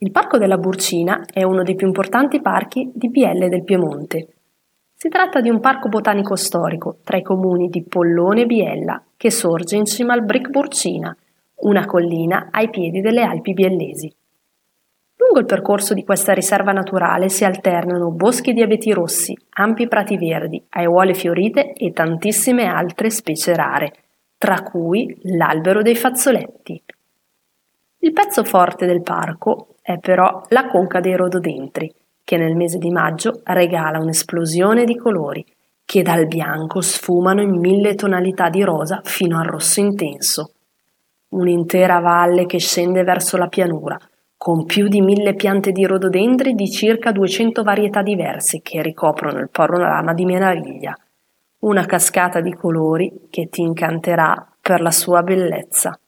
Il Parco della Burcina è uno dei più importanti parchi di Bielle del Piemonte. Si tratta di un parco botanico storico tra i comuni di Pollone e Biella che sorge in cima al Bric Burcina, una collina ai piedi delle Alpi biellesi. Lungo il percorso di questa riserva naturale si alternano boschi di abeti rossi, ampi prati verdi, aiuole fiorite e tantissime altre specie rare, tra cui l'albero dei fazzoletti. Il pezzo forte del parco è però la conca dei rododendri, che nel mese di maggio regala un'esplosione di colori che dal bianco sfumano in mille tonalità di rosa fino al rosso intenso. Un'intera valle che scende verso la pianura, con più di mille piante di rododendri di circa 200 varietà diverse che ricoprono il panorama di meraviglia. Una cascata di colori che ti incanterà per la sua bellezza.